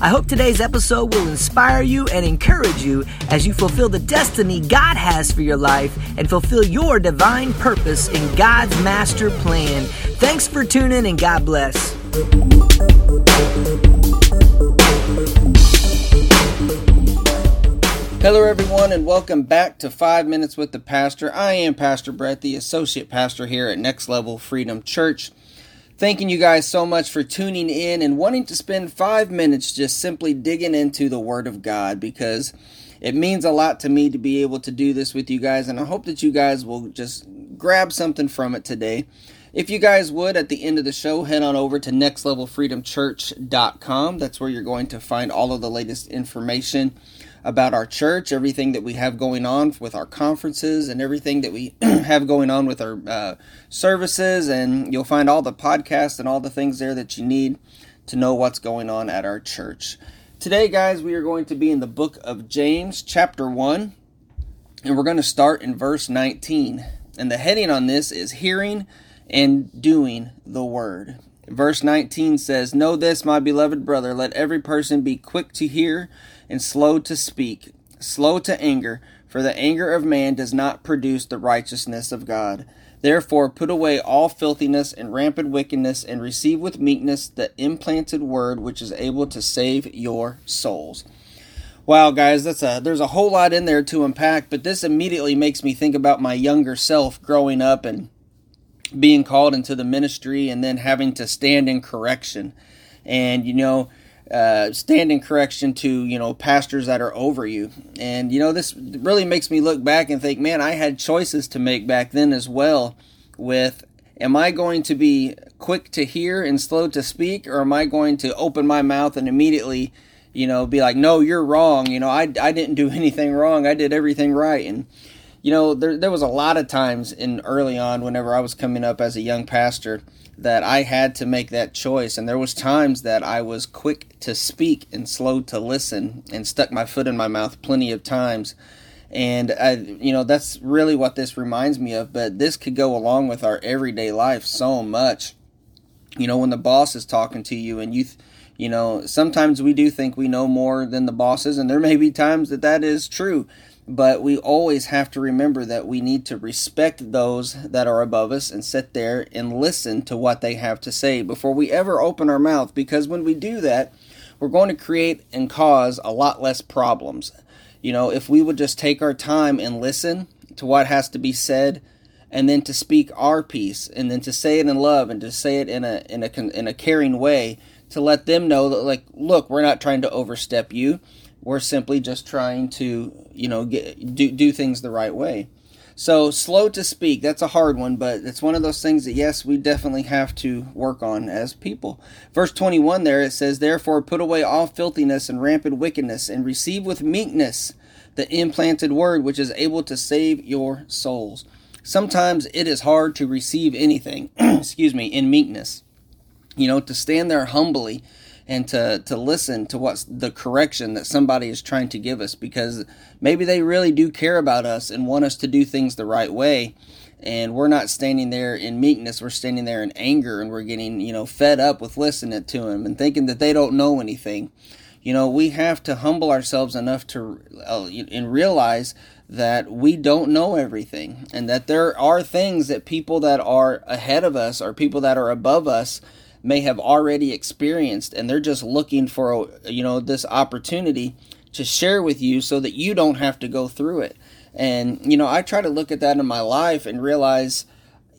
I hope today's episode will inspire you and encourage you as you fulfill the destiny God has for your life and fulfill your divine purpose in God's master plan. Thanks for tuning in and God bless. Hello, everyone, and welcome back to Five Minutes with the Pastor. I am Pastor Brett, the Associate Pastor here at Next Level Freedom Church. Thanking you guys so much for tuning in and wanting to spend five minutes just simply digging into the Word of God because it means a lot to me to be able to do this with you guys, and I hope that you guys will just grab something from it today. If you guys would, at the end of the show, head on over to nextlevelfreedomchurch.com. That's where you're going to find all of the latest information about our church, everything that we have going on with our conferences, and everything that we have going on with our uh, services. And you'll find all the podcasts and all the things there that you need to know what's going on at our church. Today, guys, we are going to be in the book of James, chapter 1, and we're going to start in verse 19. And the heading on this is Hearing and Doing the Word. Verse 19 says, Know this, my beloved brother, let every person be quick to hear and slow to speak, slow to anger, for the anger of man does not produce the righteousness of God. Therefore, put away all filthiness and rampant wickedness, and receive with meekness the implanted word which is able to save your souls. Wow, guys, that's a there's a whole lot in there to unpack, but this immediately makes me think about my younger self growing up and being called into the ministry and then having to stand in correction. And you know, uh, stand in correction to you know pastors that are over you and you know this really makes me look back and think man i had choices to make back then as well with am i going to be quick to hear and slow to speak or am i going to open my mouth and immediately you know, be like, no, you're wrong. You know, I, I didn't do anything wrong. I did everything right. And, you know, there, there was a lot of times in early on whenever I was coming up as a young pastor that I had to make that choice. And there was times that I was quick to speak and slow to listen and stuck my foot in my mouth plenty of times. And I, you know, that's really what this reminds me of. But this could go along with our everyday life so much. You know, when the boss is talking to you and you, th- you know, sometimes we do think we know more than the bosses, and there may be times that that is true. But we always have to remember that we need to respect those that are above us and sit there and listen to what they have to say before we ever open our mouth. Because when we do that, we're going to create and cause a lot less problems. You know, if we would just take our time and listen to what has to be said, and then to speak our piece, and then to say it in love, and to say it in a in a in a caring way, to let them know that like look we're not trying to overstep you we're simply just trying to you know get, do, do things the right way. So slow to speak that's a hard one but it's one of those things that yes we definitely have to work on as people. Verse 21 there it says therefore put away all filthiness and rampant wickedness and receive with meekness the implanted word which is able to save your souls. Sometimes it is hard to receive anything excuse me in meekness. You know, to stand there humbly and to, to listen to what's the correction that somebody is trying to give us because maybe they really do care about us and want us to do things the right way. And we're not standing there in meekness, we're standing there in anger and we're getting, you know, fed up with listening to them and thinking that they don't know anything. You know, we have to humble ourselves enough to uh, and realize that we don't know everything and that there are things that people that are ahead of us or people that are above us may have already experienced and they're just looking for you know this opportunity to share with you so that you don't have to go through it. And you know i try to look at that in my life and realize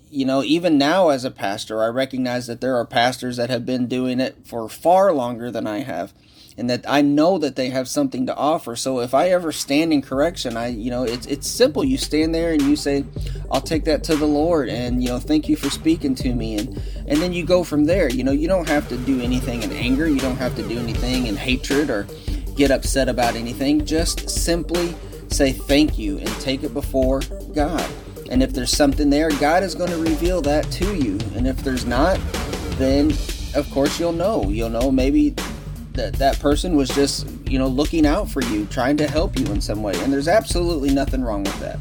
you know even now as a pastor i recognize that there are pastors that have been doing it for far longer than i have and that I know that they have something to offer. So if I ever stand in correction, I you know it's it's simple. You stand there and you say, "I'll take that to the Lord," and you know, thank you for speaking to me, and and then you go from there. You know, you don't have to do anything in anger. You don't have to do anything in hatred or get upset about anything. Just simply say thank you and take it before God. And if there's something there, God is going to reveal that to you. And if there's not, then of course you'll know. You'll know maybe that that person was just, you know, looking out for you, trying to help you in some way. And there's absolutely nothing wrong with that.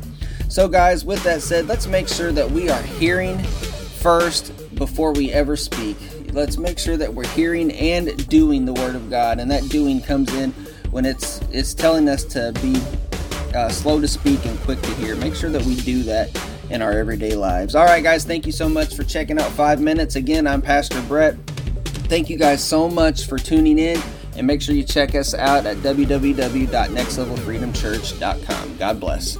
So, guys, with that said, let's make sure that we are hearing first before we ever speak. Let's make sure that we're hearing and doing the Word of God, and that doing comes in when it's it's telling us to be uh, slow to speak and quick to hear. Make sure that we do that in our everyday lives. All right, guys, thank you so much for checking out Five Minutes. Again, I'm Pastor Brett. Thank you guys so much for tuning in, and make sure you check us out at www.nextlevelfreedomchurch.com. God bless.